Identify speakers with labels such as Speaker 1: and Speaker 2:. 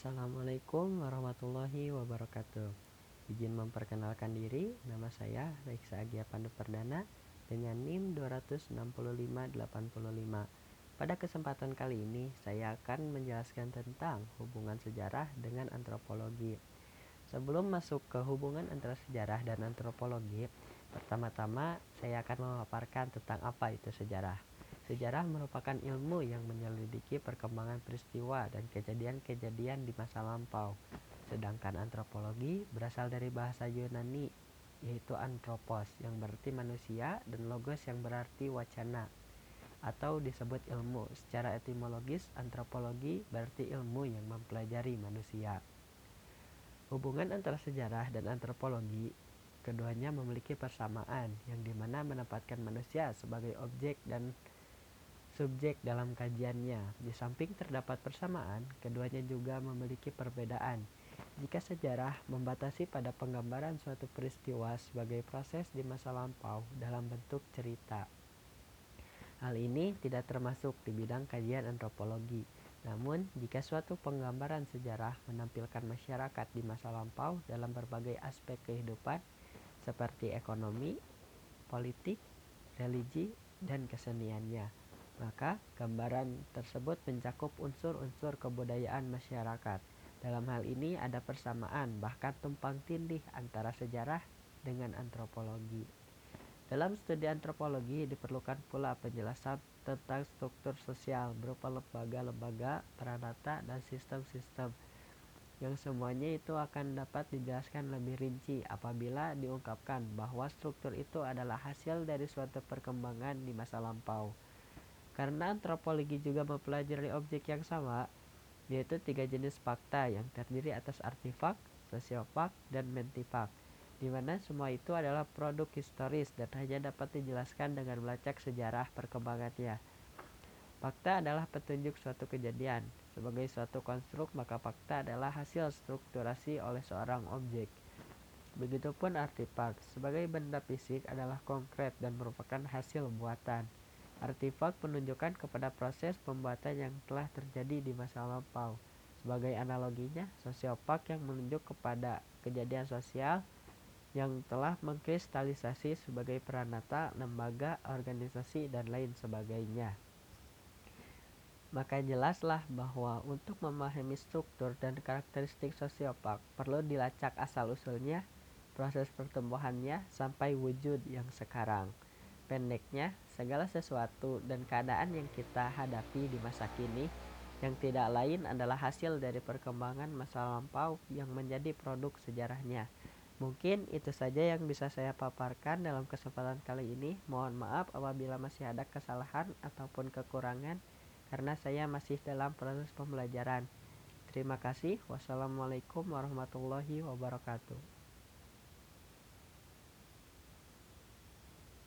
Speaker 1: Assalamualaikum warahmatullahi wabarakatuh. Izin memperkenalkan diri, nama saya Reksa Agia Pandu Perdana dengan NIM 26585. Pada kesempatan kali ini, saya akan menjelaskan tentang hubungan sejarah dengan antropologi. Sebelum masuk ke hubungan antara sejarah dan antropologi, pertama-tama saya akan memaparkan tentang apa itu sejarah. Sejarah merupakan ilmu yang menyelidiki perkembangan peristiwa dan kejadian-kejadian di masa lampau. Sedangkan antropologi berasal dari bahasa Yunani, yaitu anthropos yang berarti manusia dan logos yang berarti wacana atau disebut ilmu. Secara etimologis, antropologi berarti ilmu yang mempelajari manusia. Hubungan antara sejarah dan antropologi keduanya memiliki persamaan yang di mana menempatkan manusia sebagai objek dan subjek dalam kajiannya. Di samping terdapat persamaan, keduanya juga memiliki perbedaan. Jika sejarah membatasi pada penggambaran suatu peristiwa sebagai proses di masa lampau dalam bentuk cerita. Hal ini tidak termasuk di bidang kajian antropologi. Namun, jika suatu penggambaran sejarah menampilkan masyarakat di masa lampau dalam berbagai aspek kehidupan, seperti ekonomi, politik, religi, dan keseniannya, maka gambaran tersebut mencakup unsur-unsur kebudayaan masyarakat. Dalam hal ini ada persamaan bahkan tumpang tindih antara sejarah dengan antropologi. Dalam studi antropologi diperlukan pula penjelasan tentang struktur sosial berupa lembaga-lembaga, peranata, dan sistem-sistem yang semuanya itu akan dapat dijelaskan lebih rinci apabila diungkapkan bahwa struktur itu adalah hasil dari suatu perkembangan di masa lampau. Karena antropologi juga mempelajari objek yang sama, yaitu tiga jenis fakta yang terdiri atas artifak, sosiofak, dan mentifak, di mana semua itu adalah produk historis dan hanya dapat dijelaskan dengan melacak sejarah perkembangannya. Fakta adalah petunjuk suatu kejadian. Sebagai suatu konstruk, maka fakta adalah hasil strukturasi oleh seorang objek. Begitupun artifak, sebagai benda fisik adalah konkret dan merupakan hasil buatan. Artifak menunjukkan kepada proses pembuatan yang telah terjadi di masa lampau. Sebagai analoginya, sosiopak yang menunjuk kepada kejadian sosial yang telah mengkristalisasi sebagai peranata, lembaga, organisasi, dan lain sebagainya. Maka jelaslah bahwa untuk memahami struktur dan karakteristik sosiopak perlu dilacak asal-usulnya, proses pertumbuhannya, sampai wujud yang sekarang. Pendeknya, segala sesuatu dan keadaan yang kita hadapi di masa kini yang tidak lain adalah hasil dari perkembangan masa lampau yang menjadi produk sejarahnya. Mungkin itu saja yang bisa saya paparkan dalam kesempatan kali ini. Mohon maaf apabila masih ada kesalahan ataupun kekurangan karena saya masih dalam proses pembelajaran. Terima kasih. Wassalamualaikum warahmatullahi wabarakatuh.